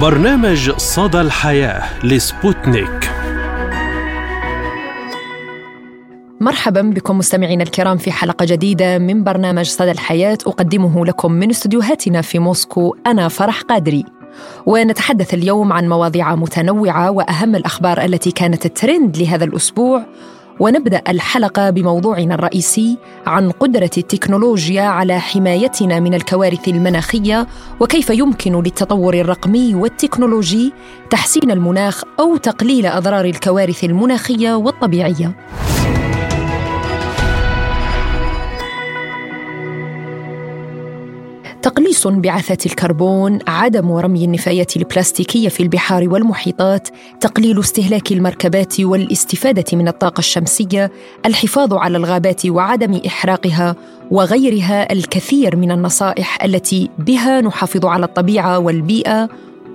برنامج صدى الحياة لسبوتنيك. مرحبا بكم مستمعينا الكرام في حلقة جديدة من برنامج صدى الحياة. أقدمه لكم من استديوهاتنا في موسكو أنا فرح قادري. ونتحدث اليوم عن مواضيع متنوعة وأهم الأخبار التي كانت الترند لهذا الأسبوع. ونبدأ الحلقة بموضوعنا الرئيسي عن قدرة التكنولوجيا على حمايتنا من الكوارث المناخية وكيف يمكن للتطور الرقمي والتكنولوجي تحسين المناخ أو تقليل أضرار الكوارث المناخية والطبيعية. تقليص انبعاثات الكربون، عدم رمي النفايات البلاستيكية في البحار والمحيطات، تقليل استهلاك المركبات والاستفادة من الطاقة الشمسية، الحفاظ على الغابات وعدم إحراقها وغيرها الكثير من النصائح التي بها نحافظ على الطبيعة والبيئة.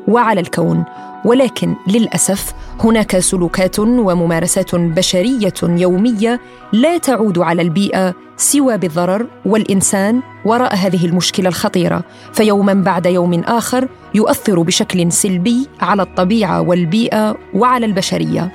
وعلى الكون. ولكن للأسف هناك سلوكات وممارسات بشرية يومية لا تعود على البيئة سوى بالضرر والإنسان وراء هذه المشكلة الخطيرة. فيوما بعد يوم آخر يؤثر بشكل سلبي على الطبيعة والبيئة وعلى البشرية.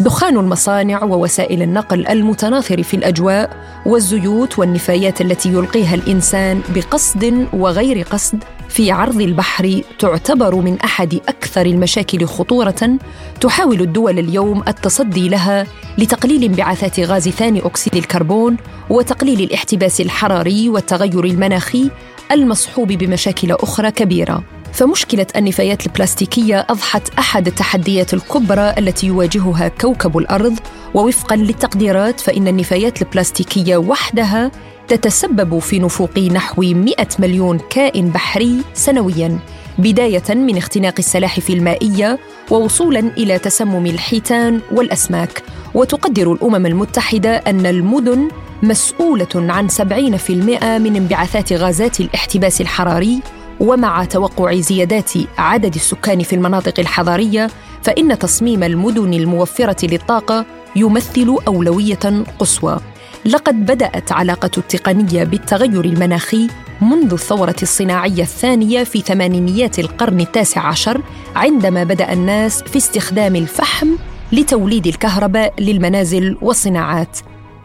دخان المصانع ووسائل النقل المتناثر في الأجواء والزيوت والنفايات التي يلقيها الإنسان بقصد وغير قصد في عرض البحر تعتبر من أحد أكثر المشاكل خطورة تحاول الدول اليوم التصدي لها لتقليل انبعاثات غاز ثاني أكسيد الكربون وتقليل الاحتباس الحراري والتغير المناخي المصحوب بمشاكل أخرى كبيرة. فمشكلة النفايات البلاستيكية أضحت أحد التحديات الكبرى التي يواجهها كوكب الأرض. ووفقا للتقديرات فإن النفايات البلاستيكية وحدها تتسبب في نفوق نحو 100 مليون كائن بحري سنويا بداية من اختناق السلاحف المائية ووصولا إلى تسمم الحيتان والأسماك. وتقدر الأمم المتحدة أن المدن مسؤولة عن 70% من انبعاثات غازات الاحتباس الحراري. ومع توقع زيادات عدد السكان في المناطق الحضريه فإن تصميم المدن الموفرة للطاقة يمثل أولوية قصوى. لقد بدأت علاقة التقنية بالتغير المناخي منذ الثورة الصناعية الثانية في ثمانينيات القرن التاسع عشر عندما بدأ الناس في استخدام الفحم لتوليد الكهرباء للمنازل والصناعات.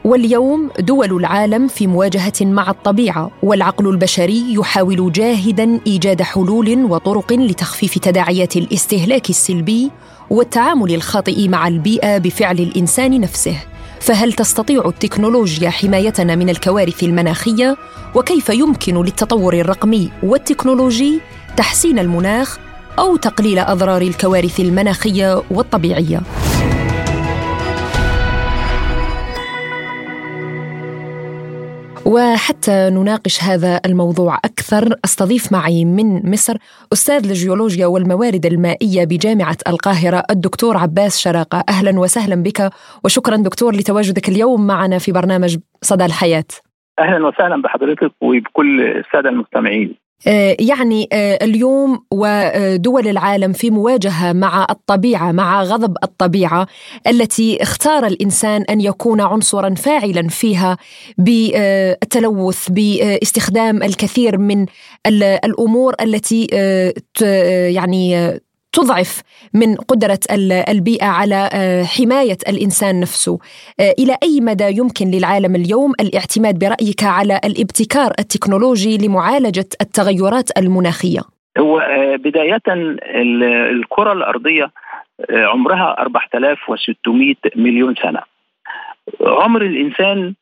واليوم دول العالم في مواجهة مع الطبيعة والعقل البشري يحاول جاهدا إيجاد حلول وطرق لتخفيف تداعيات الاستهلاك السلبي والتعامل الخاطئ مع البيئة بفعل الإنسان نفسه. فهل تستطيع التكنولوجيا حمايتنا من الكوارث المناخية؟ وكيف يمكن للتطور الرقمي والتكنولوجي تحسين المناخ أو تقليل أضرار الكوارث المناخية والطبيعية؟ وحتى نناقش هذا الموضوع أكثر أستضيف معي من مصر أستاذ الجيولوجيا والموارد المائية بجامعة القاهرة الدكتور عباس شراقة. أهلا وسهلا بك وشكرا دكتور لتواجدك اليوم معنا في برنامج صدى الحياة. أهلا وسهلا بحضرتك وبكل السادة المستمعين. يعني آه، اليوم ودول العالم في مواجهة مع الطبيعة مع غضب الطبيعة التي اختار الإنسان أن يكون عنصرا فاعلا فيها بالتلوث باستخدام الكثير من الأمور التي آه، يعني تضعف من قدرة البيئة على آه، حماية الإنسان نفسه. آه، إلى أي مدى يمكن للعالم اليوم الاعتماد برأيك على الابتكار التكنولوجي لمعالجة التغيرات المناخية؟ هو آه، بداية الكرة الأرضية عمرها 4600 مليون سنة. عمر الإنسان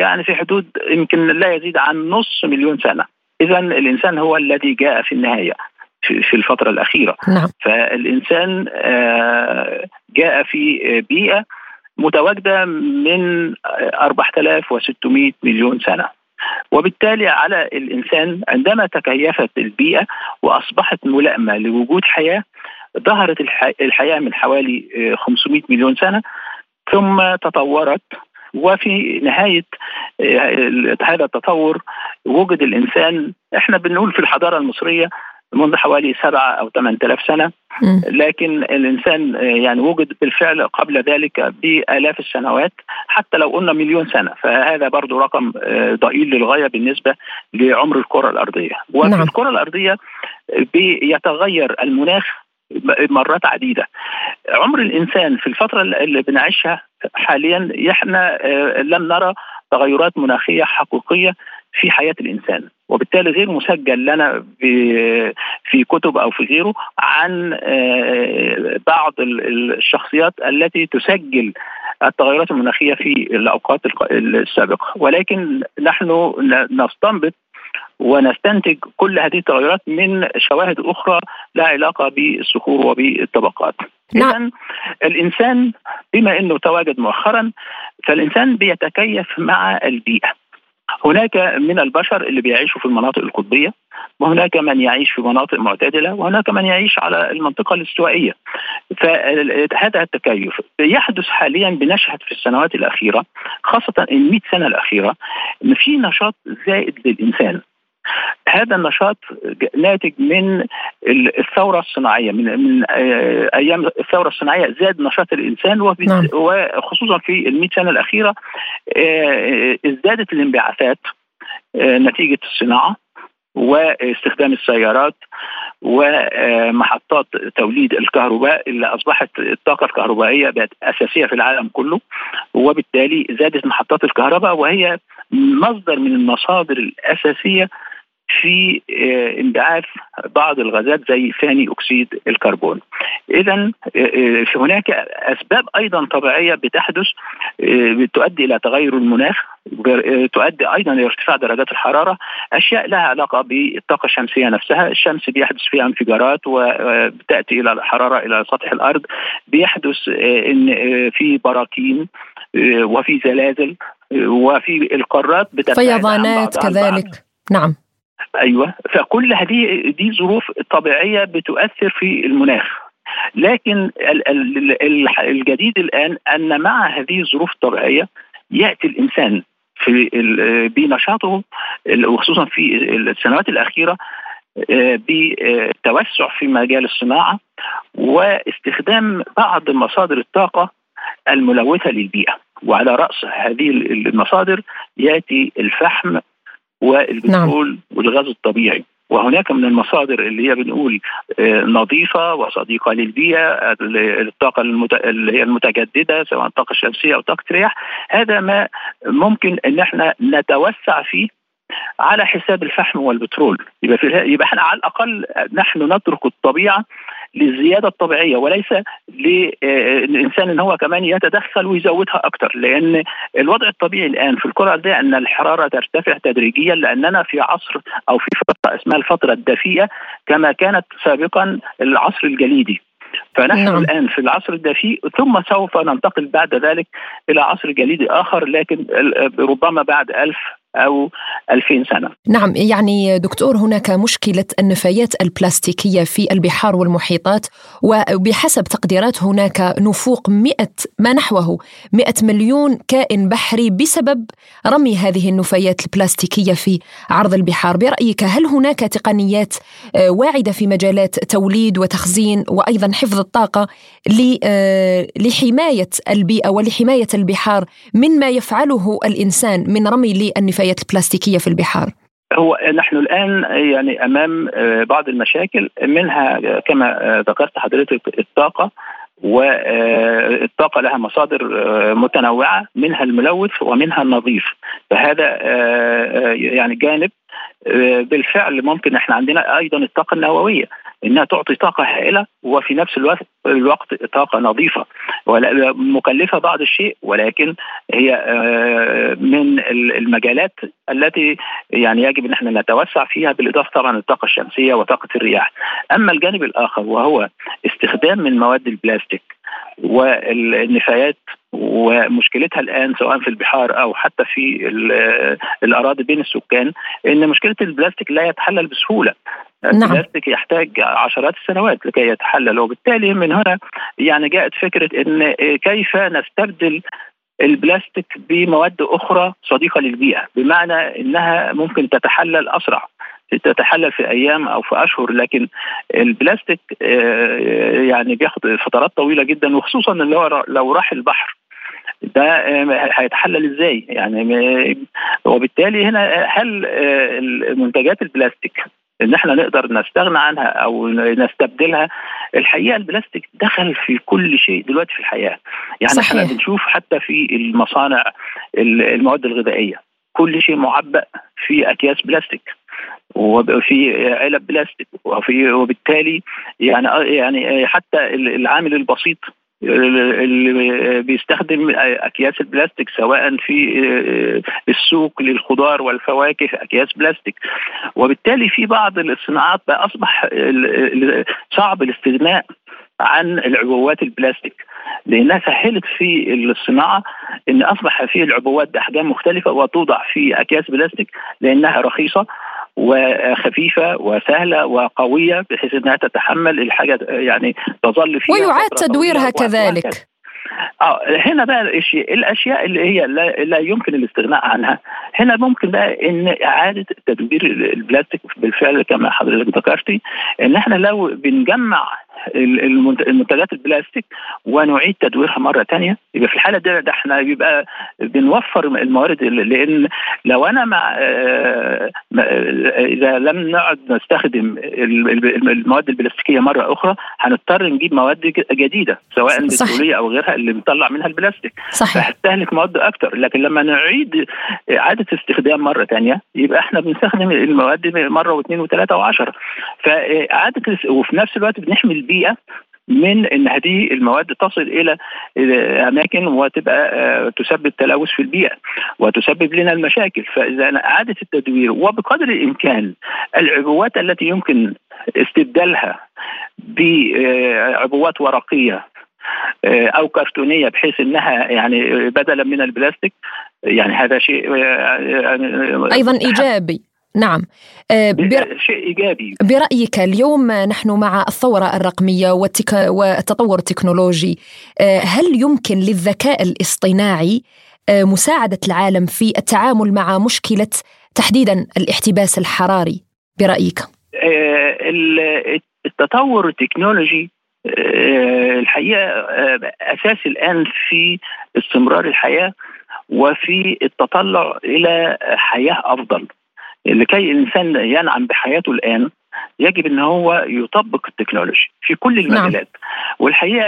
يعني في حدود يمكن لا يزيد عن نص مليون سنة. إذا الإنسان هو الذي جاء في النهاية. في الفترة الأخيرة. نعم. فالإنسان آه، جاء في بيئة متواجدة من 4600 مليون سنة. وبالتالي على الإنسان عندما تكيفت البيئة وأصبحت ملائمة لوجود حياة ظهرت الحياة من حوالي 500 مليون سنة ثم تطورت. وفي نهاية آه، هذا التطور وجد الإنسان إحنا بنقول في الحضارة المصرية منذ حوالي سبعة أو ثمان آلاف سنة. لكن الإنسان يعني وجد بالفعل قبل ذلك بآلاف السنوات حتى لو قلنا مليون سنة. فهذا برضو رقم ضئيل للغاية بالنسبة لعمر الكرة الأرضية. وفي نعم. الكرة الأرضية بيتغير المناخ مرات عديدة. عمر الإنسان في الفترة اللي بنعيشها حاليا إحنا لم نرى تغيرات مناخية حقيقية في حياة الإنسان وبالتالي غير مسجل لنا في كتب أو في غيره عن آه، بعض الشخصيات التي تسجل التغيرات المناخية في الأوقات السابقة ولكن نحن نستنبط ونستنتج كل هذه التغيرات من شواهد أخرى لها علاقة بالصخور وبالطبقات. نعم. اذا الإنسان بما إنه تواجد مؤخرا فالإنسان بيتكيف مع البيئة. هناك من البشر اللي بيعيشوا في المناطق القطبية وهناك من يعيش في مناطق معتدلة وهناك من يعيش على المنطقة الاستوائية. فهذا التكيف يحدث حاليا بنشهد في السنوات الأخيرة خاصة ال 100 سنة الأخيرة ان في نشاط زائد للإنسان. هذا النشاط ناتج من الثورة الصناعية من من آه، أيام الثورة الصناعية زاد نشاط الإنسان نعم. وخصوصا في ال سنة الأخيرة آه، ازدادت الانبعاثات آه، نتيجة الصناعة واستخدام السيارات ومحطات توليد الكهرباء اللي أصبحت الطاقة الكهربائية بقت أساسية في العالم كله وبالتالي زادت محطات الكهرباء وهي مصدر من المصادر الأساسية في آه، انبعاث بعض الغازات زي ثاني أكسيد الكربون. اذا آه، آه، هناك أسباب أيضا طبيعية بتحدث تؤدي إلى تغير المناخ تؤدي أيضا إلى ارتفاع درجات الحرارة أشياء لها علاقة بالطاقة الشمسية نفسها. الشمس بيحدث فيها انفجارات وبتاتي إلى الحرارة إلى سطح الأرض. بيحدث إن في براكين وفي زلازل وفي القارات فيضانات كذلك. نعم. أيوه. فكل هذه دي ظروف طبيعية بتؤثر في المناخ. لكن الجديد الآن أن مع هذه الظروف الطبيعيه يأتي الإنسان في بنشاطه وخصوصا في السنوات الأخيرة آه، بتوسع في مجال الصناعة واستخدام بعض مصادر الطاقة الملوثة للبيئة. وعلى رأس هذه المصادر يأتي الفحم والبترول نعم. والغاز الطبيعي. وهناك من المصادر اللي هي بنقول آه، نظيفة وصديقة للبيئة الطاقة اللي هي المتجددة سواء الطاقة الشمسية أو طاقة الرياح. هذا ما ممكن إن إحنا نتوسع فيه على حساب الفحم والبترول. يبقى في يبقى إحنا على الأقل نحن نترك الطبيعة للزيادة الطبيعية وليس للإنسان إن هو كمان يتدخل ويزودها أكثر لأن الوضع الطبيعي الآن في الكره الارضيه أن الحرارة ترتفع تدريجيا لأننا في عصر أو في فترة اسمها الفترة الدفيئة كما كانت سابقا العصر الجليدي فنحن نعم. الآن في العصر الدفيء ثم سوف ننتقل بعد ذلك إلى عصر جليدي آخر لكن ربما بعد ألف أو 2000 سنة. نعم يعني دكتور هناك مشكلة النفايات البلاستيكية في البحار والمحيطات وبحسب تقديرات هناك نفوق 100 ما نحوه 100 مليون كائن بحري بسبب رمي هذه النفايات البلاستيكية في عرض البحار. برأيك هل هناك تقنيات آه، واعدة في مجالات توليد وتخزين وأيضا حفظ الطاقة آه، لحماية البيئة ولحماية البحار من ما يفعله الإنسان من رمي للنفايات؟ النفايات البلاستيكية في البحار؟ هو نحن الآن يعني أمام آه، بعض المشاكل منها كما آه، ذكرت حضرتك الطاقة والطاقة آه، لها مصادر متنوعة منها الملوث ومنها النظيف فهذا يعني جانب بالفعل ممكن إحنا عندنا أيضا الطاقة النووية إنها تعطي طاقة هائلة وفي نفس الوقت الوقت طاقة نظيفة مكلفة بعض الشيء ولكن هي آه، من المجالات التي يعني يجب أن إحنا نتوسع فيها بالإضافة طبعا للطاقة الشمسية وطاقة الرياح. أما الجانب الآخر وهو استخدام من مواد البلاستيك والنفايات ومشكلتها الآن سواء في البحار أو حتى في الأراضي بين السكان إن مشكلة البلاستيك لا يتحلل بسهولة نعم. البلاستيك يحتاج عشرات السنوات لكي يتحلل وبالتالي من هنا يعني جاءت فكرة إن كيف نستبدل البلاستيك بمواد أخرى صديقة للبيئة بمعنى إنها ممكن تتحلل أسرع تتحلل في أيام أو في أشهر لكن البلاستيك يعني بياخد فترات طويلة جدا وخصوصا اللي هو لو راح البحر. ده هيتحلل إزاي؟ يعني وبالتالي هنا هل منتجات البلاستيك ان إحنا نقدر نستغنى عنها أو نستبدلها الحقيقة البلاستيك دخل في كل شيء دلوقتي في الحياة. يعني صحيح. إحنا بنشوف حتى في المصانع المواد الغذائية كل شيء معبأ في أكياس بلاستيك. وفي علب بلاستيك وفي وبالتالي يعني يعني حتى العامل البسيط اللي بيستخدم أكياس البلاستيك سواء في السوق للخضار والفواكه أكياس بلاستيك. وبالتالي في بعض الصناعات بقى أصبح صعب الاستغناء عن العبوات البلاستيك. لأنها سهلت في الصناعة إن أصبح في العبوات بأحجام مختلفة وتوضع في أكياس بلاستيك لأنها رخيصة. وخفيفة وسهلة وقوية بحيث إنها تتحمل الحاجة يعني تظل فيها ويعاد تدويرها كذلك. آه هنا بقى الاشياء الأشياء اللي هي لا, لا يمكن الاستغناء عنها. هنا ممكن بقى إن إعادة تدوير البلاستيك بالفعل كما حضرتك ذكرتي إن إحنا لو بنجمع المنتجات البلاستيك ونعيد تدويرها مرة ثانية يبقى في الحالة دي ده إحنا بيبقى بنوفر الموارد لأن لو أنا مع إذا لم نعد نستخدم المواد البلاستيكية مرة أخرى هنضطر نجيب مواد جديدة سواء بتروليه أو غيرها اللي بنطلع منها البلاستيك. صحيح. فهتستهلك مواد أكثر لكن لما نعيد إعادة استخدام مرة ثانية يبقى إحنا بنستخدم المواد مرة واثنين وثلاثة وعشرة. فإعادة وفي نفس الوقت بنحمي البيئه من إن هذه المواد تصل إلى أماكن وتبقى تسبب تلوث في البيئة وتسبب لنا المشاكل. فإذا إعادة التدوير وبقدر الإمكان العبوات التي يمكن استبدالها بعبوات ورقية أو كرتونية بحيث إنها يعني بدلا من البلاستيك يعني هذا شيء يعني أيضا إيجابي. نعم. بر... شيء إيجابي. برأيك اليوم نحن مع الثورة الرقمية والتك... والتطور التكنولوجي هل يمكن للذكاء الاصطناعي مساعدة العالم في التعامل مع مشكلة تحديدا الاحتباس الحراري؟ برأيك؟ التطور التكنولوجي الحقيقة اساسي الآن في استمرار الحياة وفي التطلع إلى حياة أفضل. لكي الإنسان ينعم بحياته الآن يجب إن هو يطبق ال technology في كل المجالات. نعم. والحقيقة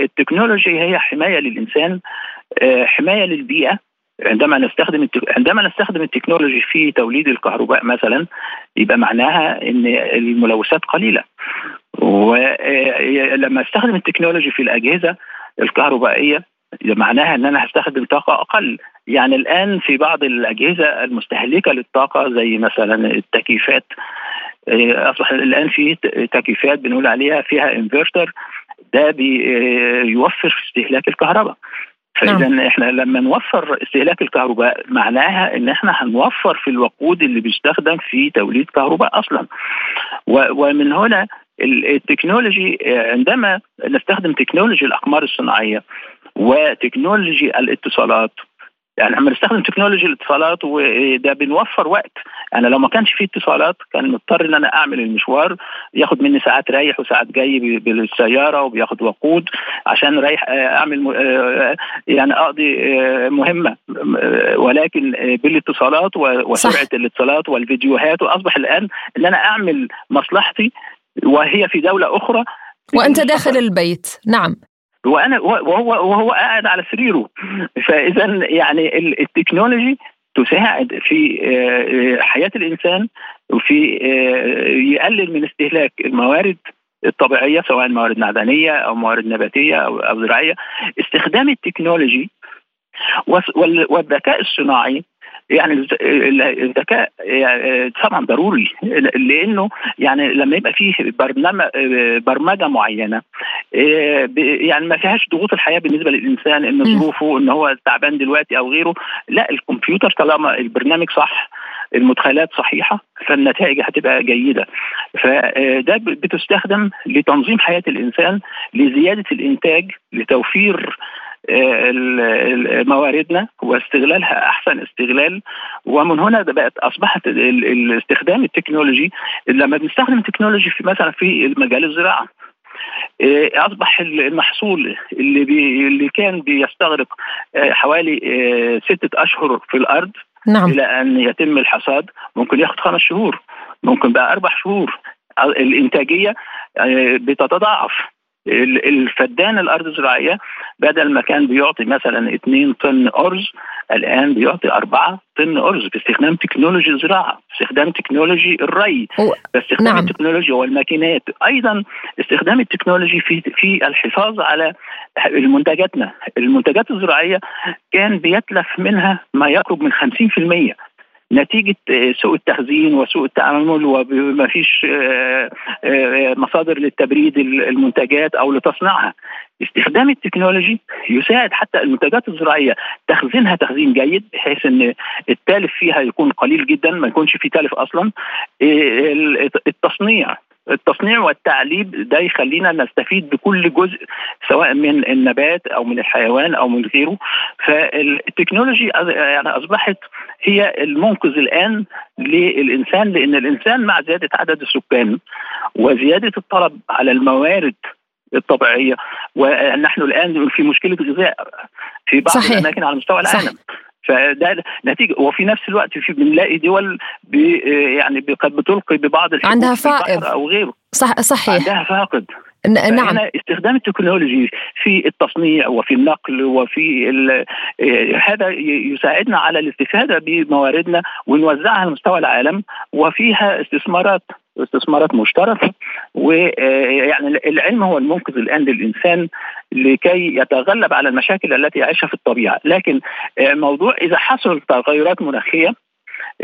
ال technology هي حماية للإنسان حماية للبيئة. عندما نستخدم عندما نستخدم ال technology في توليد الكهرباء مثلا يبقى معناها إن الملوثات قليلة. ولما أستخدم ال technology في الأجهزة الكهربائية معناها إن أنا هستخدم طاقة أقل. يعني الآن في بعض الأجهزة المستهلكة للطاقة زي مثلا التكييفات أصبح الآن في تكييفات بنقول عليها فيها إنفرتر ده بيوفر في استهلاك الكهرباء فاذا نعم. إحنا لما نوفر استهلاك الكهرباء معناها إن إحنا هنوفر في الوقود اللي بيستخدم في توليد كهرباء أصلا ومن هنا ال technology عندما نستخدم technology الأقمار الصناعية و technology الاتصالات يعني لما نستخدم technology الاتصالات وده بنوفر وقت يعني لو ما كانش في اتصالات كان مضطر إن أنا أعمل المشوار ياخد مني ساعات رايح وساعات جاي بالسيارة وبياخد وقود عشان رايح أعمل يعني أقضي مهمة ولكن بالاتصالات وسرعة الاتصالات والفيديوهات وأصبح الآن إن أنا أعمل مصلحتي وهي في دولة أخرى. وأنت داخل البيت. نعم. وأنا وهو وهو قاعد على سريره. فإذا يعني التكنولوجي تساعد في حياة الإنسان وفي يقلل من استهلاك الموارد الطبيعية سواء موارد معدنية أو موارد نباتية أو أو زراعية. استخدام التكنولوجي والذكاء الصناعي يعني الذكاء طبعا ضروري. لأنه يعني لما يبقى فيه برنامج برمجة معينة يعني ما فيهاش ضغوط الحياة بالنسبة للإنسان إن ظروفه إن هو تعبان دلوقتي أو غيره. لا الكمبيوتر طالما البرنامج صح المدخلات صحيحة فالنتائج هتبقى جيدة. فده بتستخدم لتنظيم حياة الإنسان لزيادة الإنتاج لتوفير مواردنا واستغلالها أحسن استغلال. ومن هنا بقت أصبحت الاستخدام ال technology لما بنستخدم ال technology في مثلا في مجال الزراعة أصبح المحصول اللي بي اللي كان بيستغرق حوالي ستة أشهر في الأرض نعم. إلى أن يتم الحصاد. ممكن ياخد خمس شهور ممكن بقى أربع شهور. الإنتاجية بتتضاعف. الفدان الأرض الزراعيه بدل ما كان بيعطي مثلا 2 طن أرز الآن بيعطي 4 طن أرز باستخدام technology الزراعة باستخدام technology الري باستخدام نعم. التكنولوجيا والماكينات. أيضا استخدام ال technology في في الحفاظ على منتجاتنا المنتجات الزراعية كان بيتلف منها ما يقرب من 50% نتيجة سوء التخزين وسوء التعامل وما فيش مصادر للتبريد المنتجات أو لتصنيعها. استخدام التكنولوجي يساعد حتى المنتجات الزراعية. تخزينها تخزين جيد بحيث إن التالف فيها يكون قليل جدا ما يكونش في تالف أصلا. التصنيع التصنيع والتعليب ده يخلينا نستفيد بكل جزء سواء من النبات أو من الحيوان أو من غيره فالتكنولوجي يعني أصبحت هي المنقذ الآن للإنسان لأن الإنسان مع زيادة عدد السكان وزيادة الطلب على الموارد الطبيعية ونحن الآن في مشكلة غذاء في بعض صحيح. الأماكن على مستوى العالم صحيح. فده نتيجة. وفي نفس الوقت في بنلاقي دول بي يعني قد بتلقي ببعض عندها فائض. أو غيره. صح صحيح. عندها فاقد نعم. استخدام التكنولوجي في التصنيع وفي النقل وفي هذا يساعدنا على الاستفادة بمواردنا ونوزعها على مستوى العالم وفيها استثمارات. استثمارات مشتركة ويعني العلم هو المنقذ الآن للإنسان لكي يتغلب على المشاكل التي يعيشها في الطبيعة، لكن موضوع إذا حصل تغيرات مناخية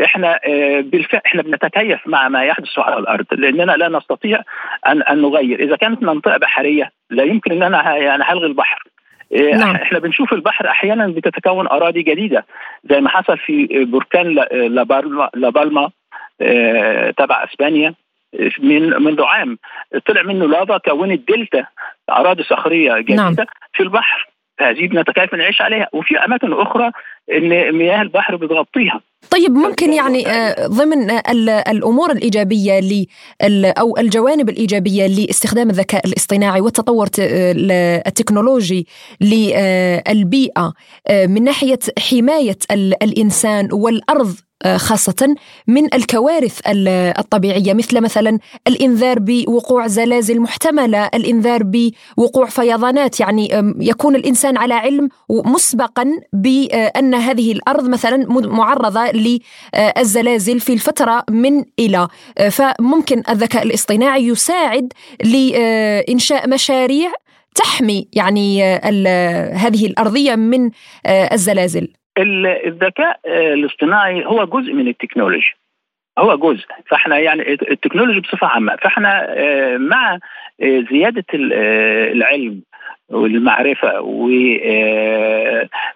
إحنا بالفعل إحنا بنتكيف مع ما يحدث على الأرض لأننا لا نستطيع أن أن نغير، إذا كانت منطقة بحرية لا يمكن إن أنا يعني هلغي البحر. نعم. إحنا بنشوف البحر أحيانا بتتكون أراضي جديدة زي ما حصل في بركان لابالما, لابالما تبع إسبانيا من منذ عام. طلع منه لافا كونت دلتا اراضي صخرية جديدة نعم. في البحر. هذه بنتكيف نعيش عليها؟ وفي أماكن أخرى إن مياه البحر بتغطيها. طيب ممكن يعني ضمن الأمور الإيجابية أو الجوانب الإيجابية لاستخدام الذكاء الاصطناعي والتطور التكنولوجي للبيئه من ناحية حماية الإنسان والأرض خاصة من الكوارث الطبيعية مثل مثلا الإنذار بوقوع زلازل محتملة الإنذار بوقوع فيضانات. يعني يكون الإنسان على علم مسبقا بأن هذه الأرض مثلا معرضة للزلازل في الفترة من إلى. فممكن الذكاء الاصطناعي يساعد لإنشاء مشاريع تحمي يعني هذه الأرضية من الزلازل. الذكاء الاصطناعي هو جزء من التكنولوجيا هو جزء. فإحنا يعني التكنولوجيا بصفة عامة. فإحنا مع زيادة العلم والمعرفة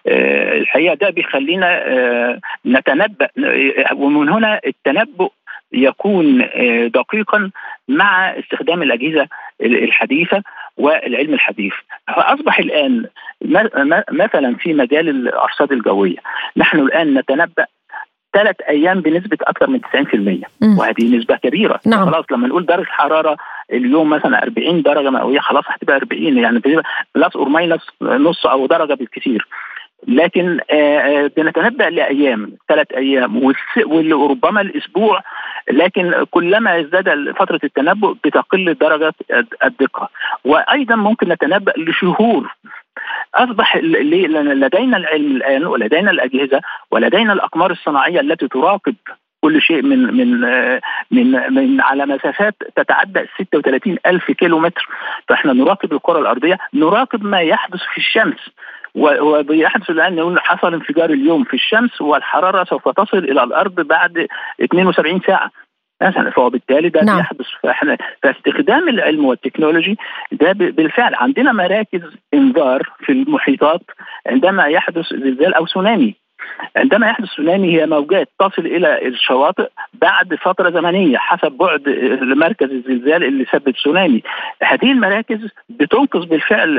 والحقيقة ده بيخلينا نتنبأ ومن هنا التنبؤ يكون دقيقا مع استخدام الأجهزة الحديثة والعلم الحديث. فأصبح الآن مثلا في مجال الأرصاد الجوية نحن الآن نتنبأ ثلاث أيام بنسبة أكثر من 90% وهذه نسبة كبيرة. نعم. خلاص لما نقول درجة حرارة اليوم مثلا 40 درجة مئوية خلاص هتبقى 40 يعني plus or minus نص أو درجة بالكثير. لكن بنتنبأ لأيام ثلاث أيام وربما الأسبوع لكن كلما ازداد فترة التنبؤ بتقل درجة الدقة. وأيضا ممكن نتنبأ لشهور. أصبح لدينا العلم الآن ولدينا الأجهزة ولدينا الأقمار الصناعية التي تراقب كل شيء من من من من على مسافات تتعدى 36 ألف كيلو متر فإحنا نراقب الكرة الأرضية نراقب ما يحدث في الشمس. وبيحدث الآن نقول حصل انفجار اليوم في الشمس والحرارة سوف تصل إلى الأرض بعد 72 ساعة. مثلا فوبالتالي ده نعم. بيحدث. فإحنا فاستخدام العلم والتكنولوجي ده بالفعل عندنا مراكز إنذار في المحيطات عندما يحدث زلزال أو تسونامي. عندما يحدث تسونامي هي موجات تصل إلى الشواطئ بعد فترة زمنية حسب بعد مركز الزلزال اللي سبب تسونامي هذه المراكز بتنقذ بالفعل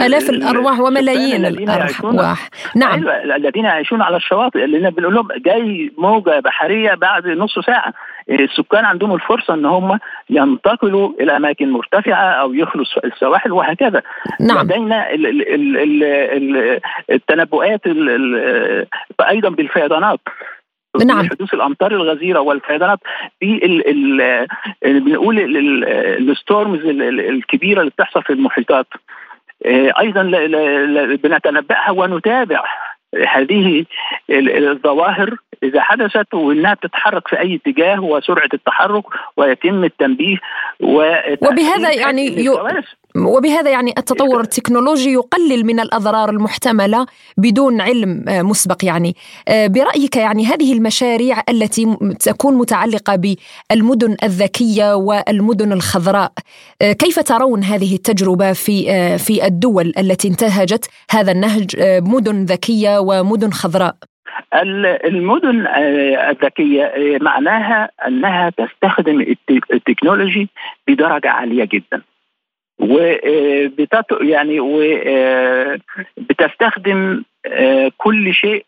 آلاف الأرواح وملايين الأرواح. نعم. أيوة، الذين يعيشون على الشواطئ اللي بنقول لهم جاي موجة بحرية بعد نص ساعة. السكان عندهم الفرصة إن هم ينتقلوا إلى أماكن مرتفعة أو يخلوا السواحل وهكذا. نعم. لدينا التنبؤات أيضا بالفيضانات. نعم. حدوث الأمطار الغزيرة والفيضانات. في بنقول الستورمز الكبيرة اللي بتحصل في المحيطات. آه، أيضا بنتنبأها ونتابع. هذه الظواهر إذا حدثت وإنها تتحرك في أي اتجاه وسرعة التحرك ويتم التنبيه وبهذا يعني وبهذا يعني التطور التكنولوجي يقلل من الأضرار المحتملة بدون علم آه، مسبق يعني. آه، برأيك يعني هذه المشاريع التي تكون متعلقة بالمدن الذكية والمدن الخضراء آه، كيف ترون هذه التجربة في في الدول التي انتهجت هذا النهج مدن ذكية ومدن خضراء؟ المدن الذكية معناها أنها تستخدم التكنولوجي بدرجة عالية جدا. وبتت يعني وبتستخدم آه، كل شيء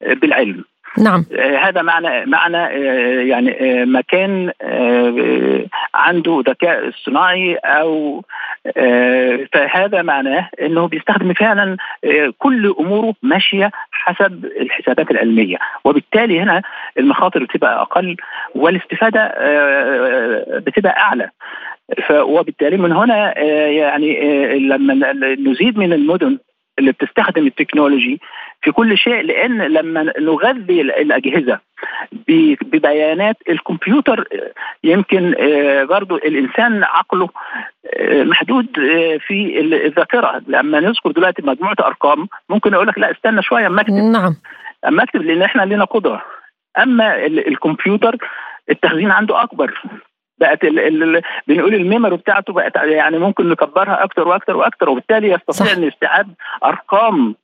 بالعلم. نعم. آه، هذا معنى معنى آه، يعني مكان عنده ذكاء اصطناعي أو فهذا معناه إنه بيستخدم فعلا كل أموره ماشية حسب الحسابات العلمية. وبالتالي هنا المخاطر بتبقى أقل والاستفادة بتبقى أعلى. وبالتالي من هنا آه، يعني آه، لما نزيد من المدن اللي بتستخدم التكنولوجي في كل شيء لأن لما نغذي الأجهزة ببيانات الكمبيوتر يمكن آه، برضو الإنسان عقله محدود في الذاكرة. لما نذكر دلوقتي مجموعة أرقام ممكن أقول لك لا استنى شوية أما أكتب. نعم. أما أكتب لأن إحنا لنا قدرة. أما الكمبيوتر التخزين عنده أكبر. بقت ال ال بنقول الميموري بتاعته بقت يعني ممكن نكبرها أكتر وأكتر وأكتر وبالتالي يستطيع إن يستيعاب أرقام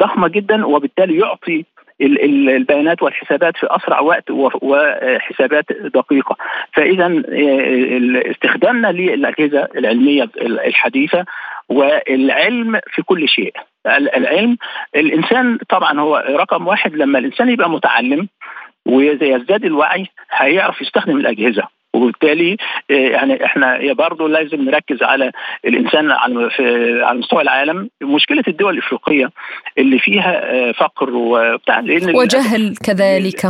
ضخمة جدا وبالتالي يعطي البيانات والحسابات في أسرع وقت وحسابات دقيقة. فاذا آه، استخدامنا للأجهزة العلمية الحديثة والعلم في كل شيء. العلم الإنسان طبعا هو رقم واحد لما الإنسان يبقى متعلم ويزداد الوعي هيعرف يستخدم الأجهزة. وبالتالي آه، يعني إحنا برضه لازم نركز على الإنسان على على مستوى العالم. مشكلة الدول الإفريقية اللي فيها آه، فقر وبتاع وجهل كذلك.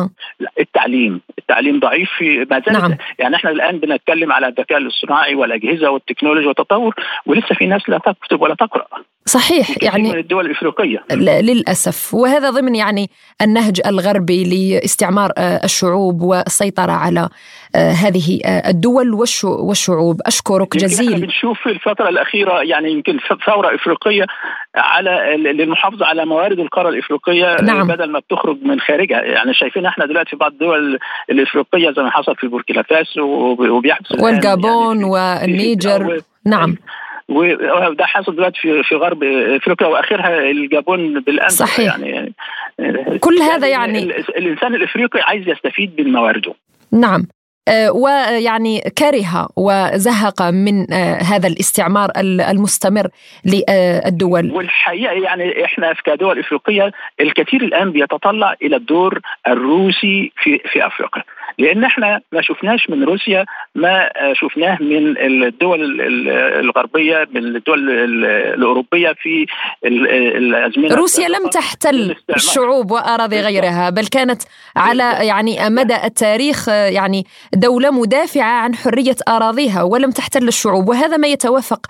التعليم التعليم ضعيف في ما زالت نعم. يعني إحنا الآن بنتكلم على الذكاء الاصطناعي والأجهزة والتكنولوجيا والتطور ولسه في ناس لا تكتب ولا تقرأ. صحيح يعني من الدول الإفريقية. للأسف. وهذا ضمن يعني النهج الغربي لإستعمار آه، الشعوب والسيطرة على هذه الدول والشعوب. أشكرك جزيلا. بنشوف في الفترة الأخيرة يعني يمكن ثورة إفريقية على للمحافظة على موارد القارة الإفريقية نعم. بدل ما بتخرج من خارجها. يعني شايفين إحنا دلوقتي في بعض الدول الإفريقية زي ما حصل في بوركينا فاسو وبيحدث والجابون يعني والنيجر. نعم. وده حاصل دلوقتي في في غرب إفريقيا وآخرها الجابون بالامس صحيح. يعني. كل هذا يعني الإنسان الإفريقي عايز يستفيد من موارده. نعم. آه، ويعني كره وزهق من آه، هذا الاستعمار المستمر للدول. والحقيقة يعني إحنا كدول إفريقية الكثير الآن بيتطلع إلى الدور الروسي في في أفريقيا. لأن إحنا ما شفناش من روسيا ما شفناه من الدول الغربية من الدول الأوروبية في الأزمنة. روسيا لم تحتل الشعوب وأراضي غيرها بل كانت على يعني مدى التاريخ يعني دولة مدافعة عن حرية أراضيها ولم تحتل الشعوب. وهذا ما يتوافق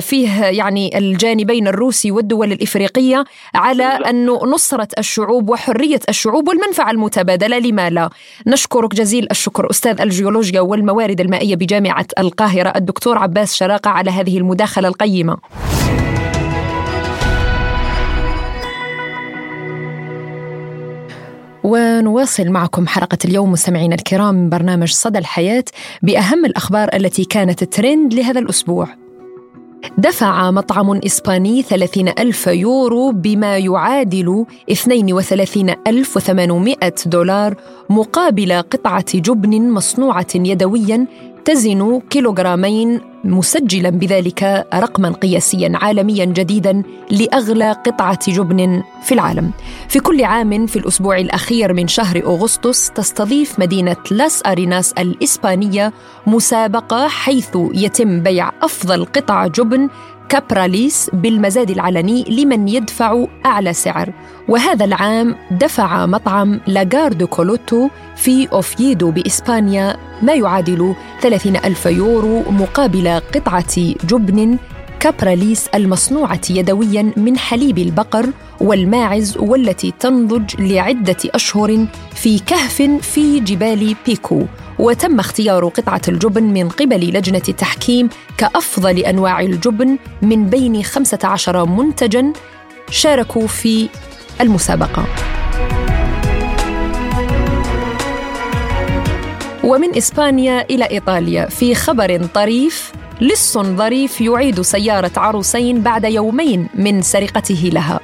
فيه يعني الجانبين الروسي والدول الإفريقية على انه نصرة الشعوب وحرية الشعوب والمنفعة المتبادلة. لما لا نشكرك جزيلا جزيل الشكر أستاذ الجيولوجيا والموارد المائية بجامعة القاهرة الدكتور عباس شراقة على هذه المداخلة القيمة. ونواصل معكم حلقة اليوم مستمعينا الكرام من برنامج صدى الحياة بأهم الأخبار التي كانت ترند لهذا الأسبوع. دفع مطعم إسباني 30 ألف يورو بما يعادل 32800 دولار مقابل قطعة جبن مصنوعة يدويا تزن كيلوغرامين مسجلا بذلك رقما قياسيا عالميا جديدا لأغلى قطعة جبن في العالم. في كل عام في الأسبوع الأخير من شهر أغسطس تستضيف مدينة لاس أريناس الإسبانية مسابقة حيث يتم بيع أفضل قطع جبن كابراليس بالمزاد العلني لمن يدفع أعلى سعر. وهذا العام دفع مطعم لاغار دي كولوتو في أوفيدو بإسبانيا ما يعادل 30 ألف يورو مقابل قطعة جبن كابراليس المصنوعة يدويا من حليب البقر والماعز والتي تنضج لعدة أشهر في كهف في جبال بيكو. وتم اختيار قطعة الجبن من قبل لجنة التحكيم كأفضل أنواع الجبن من بين 15 منتجاً. شاركوا في المسابقة. ومن إسبانيا إلى إيطاليا في خبر طريف. لص ظريف يعيد سيارة عروسين بعد يومين من سرقته لها.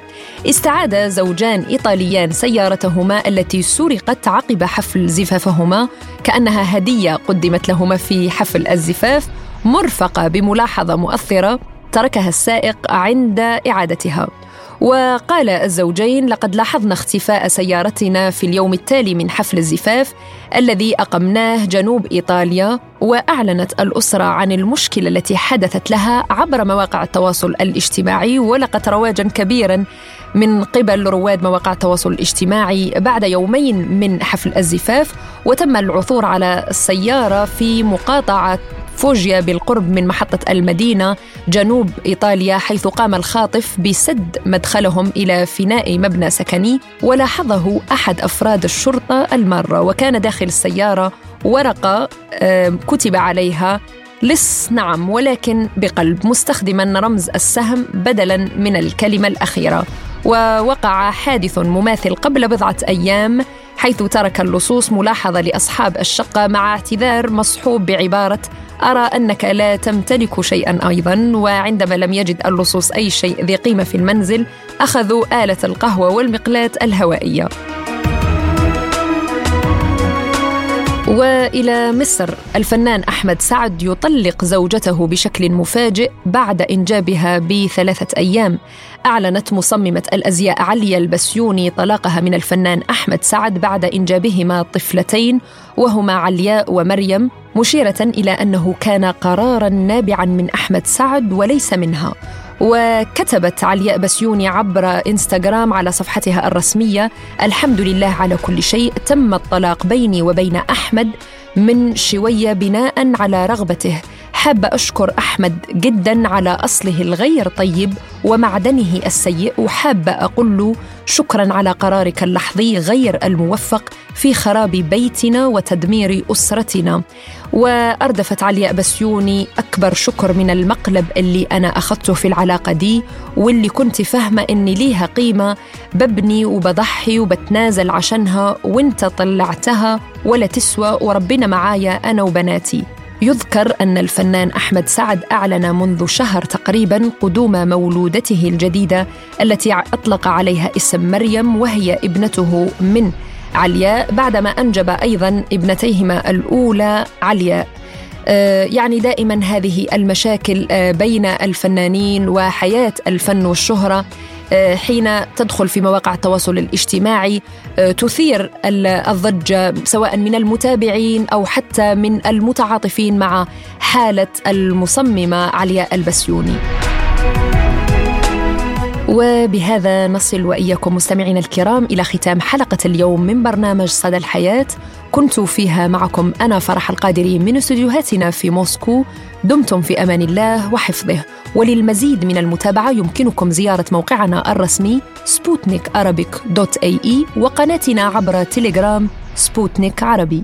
استعاد زوجان إيطاليان سيارتهما التي سرقت عقب حفل زفافهما كأنها هدية قدمت لهما في حفل الزفاف مرفقة بملاحظة مؤثرة تركها السائق عند إعادتها. وقال الزوجين لقد لاحظنا اختفاء سيارتنا في اليوم التالي من حفل الزفاف الذي أقمناه جنوب إيطاليا وأعلنت الأسرة عن المشكلة التي حدثت لها عبر مواقع التواصل الاجتماعي ولقت رواجا كبيرا من قبل رواد مواقع التواصل الاجتماعي بعد يومين من حفل الزفاف وتم العثور على السيارة في مقاطعة فوجيا بالقرب من محطة المدينة جنوب إيطاليا حيث قام الخاطف بسد مدخلهم إلى فناء مبنى سكني ولاحظه أحد أفراد الشرطة المارة وكان داخل السيارة ورقة كتب عليها لص نعم ولكن بقلب مستخدما رمز السهم بدلا من الكلمة الأخيرة. ووقع حادث مماثل قبل بضعة أيام حيث ترك اللصوص ملاحظة لأصحاب الشقة مع اعتذار مصحوب بعبارة أرى أنك لا تمتلك شيئا أيضا وعندما لم يجد اللصوص أي شيء ذي قيمة في المنزل أخذوا آلة القهوة والمقلاة الهوائية. وإلى مصر الفنان أحمد سعد يطلق زوجته بشكل مفاجئ بعد إنجابها بثلاثة أيام. أعلنت مصممة الأزياء عليا البسيوني طلاقها من الفنان أحمد سعد بعد إنجابهما طفلتين وهما علياء ومريم مشيرة إلى أنه كان قرارا نابعا من أحمد سعد وليس منها. وكتبت علياء بسيوني عبر إنستغرام على صفحتها الرسمية الحمد لله على كل شيء تم الطلاق بيني وبين أحمد من شوية بناء على رغبته. حابة أشكر أحمد جدا على أصله الغير طيب ومعدنه السيء وحابة أقول له شكرا على قرارك اللحظي غير الموفق في خراب بيتنا وتدمير أسرتنا. وأردفت علياء بسيوني أكبر شكر من المقلب اللي أنا أخذته في العلاقة دي واللي كنت فاهمة إني ليها قيمة ببني وبضحي وبتنازل عشانها وانت طلعتها ولا تسوى وربنا معايا أنا وبناتي. يذكر أن الفنان أحمد سعد أعلن منذ شهر تقريبا قدوم مولودته الجديدة التي أطلق عليها اسم مريم وهي ابنته من علياء بعدما أنجب أيضا ابنتيهما الأولى علياء آه، يعني دائما هذه المشاكل آه، بين الفنانين وحياة الفن والشهرة آه، حين تدخل في مواقع التواصل الاجتماعي تثير الضجة سواء من المتابعين أو حتى من المتعاطفين مع حالة المصممة علياء البسيوني. وبهذا نصل وإياكم مستمعينا الكرام إلى ختام حلقة اليوم من برنامج صدى الحياة. كنت فيها معكم أنا فرح القادري من استديوهاتنا في موسكو. دمتم في أمان الله وحفظه. وللمزيد من المتابعة يمكنكم زيارة موقعنا الرسمي سبوتنيك dot ae وقناتنا عبر تليجرام سبوتنيك عربي.